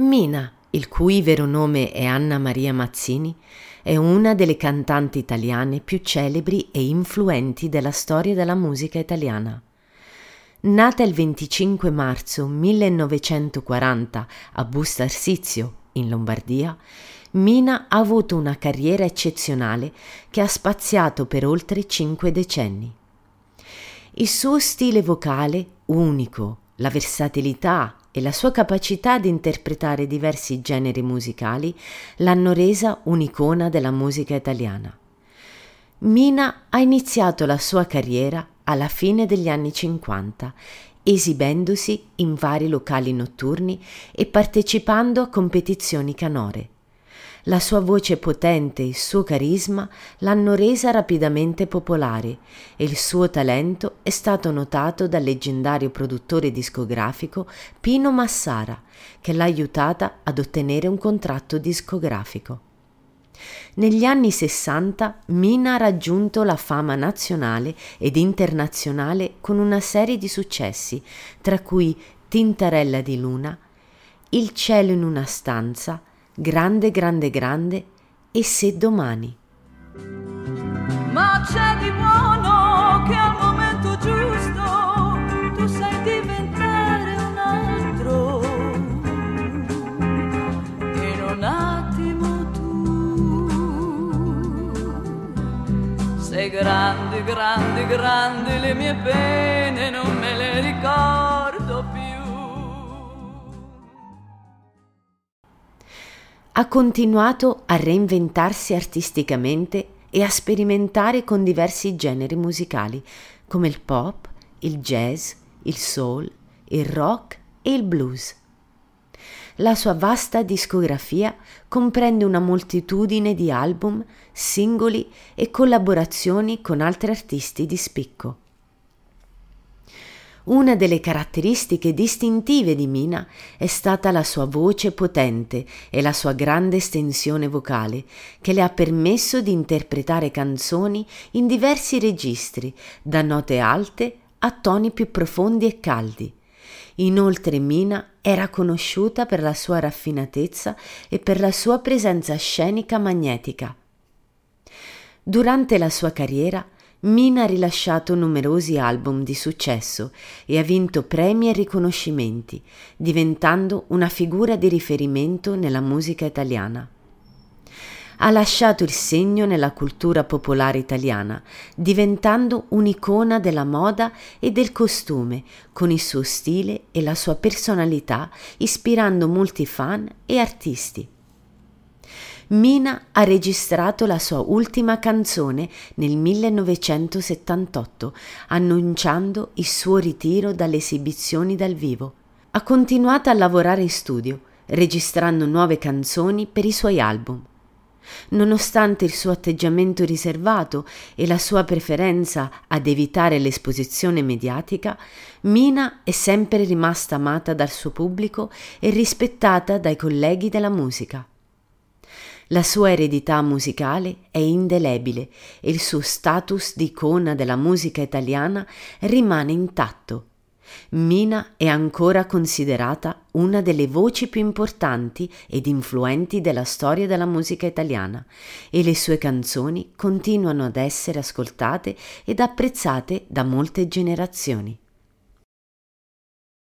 Mina, il cui vero nome è Anna Maria Mazzini, è una delle cantanti italiane più celebri e influenti della storia della musica italiana. Nata il 25 marzo 1940 a Busto Arsizio, in Lombardia, Mina ha avuto una carriera eccezionale che ha spaziato per oltre cinque decenni. Il suo stile vocale unico, la versatilità e la sua capacità di interpretare diversi generi musicali l'hanno resa un'icona della musica italiana. Mina ha iniziato la sua carriera alla fine degli anni 50, esibendosi in vari locali notturni e partecipando a competizioni canore. La sua voce potente e il suo carisma l'hanno resa rapidamente popolare e il suo talento è stato notato dal leggendario produttore discografico Pino Massara, che l'ha aiutata ad ottenere un contratto discografico. Negli anni 60 Mina ha raggiunto la fama nazionale ed internazionale con una serie di successi, tra cui Tintarella di Luna, Il cielo in una stanza, grande, grande, grande e se domani. Ma c'è di buono che al momento giusto tu sai diventare un altro. In un attimo tu sei grandi, grandi, grandi le mie pene, non me le ricordo ha continuato a reinventarsi artisticamente e a sperimentare con diversi generi musicali come il pop, il jazz, il soul, il rock e il blues. La sua vasta discografia comprende una moltitudine di album, singoli e collaborazioni con altri artisti di spicco. Una delle caratteristiche distintive di Mina è stata la sua voce potente e la sua grande estensione vocale, che le ha permesso di interpretare canzoni in diversi registri, da note alte a toni più profondi e caldi. Inoltre Mina era conosciuta per la sua raffinatezza e per la sua presenza scenica magnetica. Durante la sua carriera Mina ha rilasciato numerosi album di successo e ha vinto premi e riconoscimenti, diventando una figura di riferimento nella musica italiana. Ha lasciato il segno nella cultura popolare italiana, diventando un'icona della moda e del costume, con il suo stile e la sua personalità, ispirando molti fan e artisti. Mina ha registrato la sua ultima canzone nel 1978, annunciando il suo ritiro dalle esibizioni dal vivo. Ha continuato a lavorare in studio, registrando nuove canzoni per i suoi album. Nonostante il suo atteggiamento riservato e la sua preferenza ad evitare l'esposizione mediatica, Mina è sempre rimasta amata dal suo pubblico e rispettata dai colleghi della musica. La sua eredità musicale è indelebile e il suo status di icona della musica italiana rimane intatto. Mina è ancora considerata una delle voci più importanti ed influenti della storia della musica italiana e le sue canzoni continuano ad essere ascoltate ed apprezzate da molte generazioni.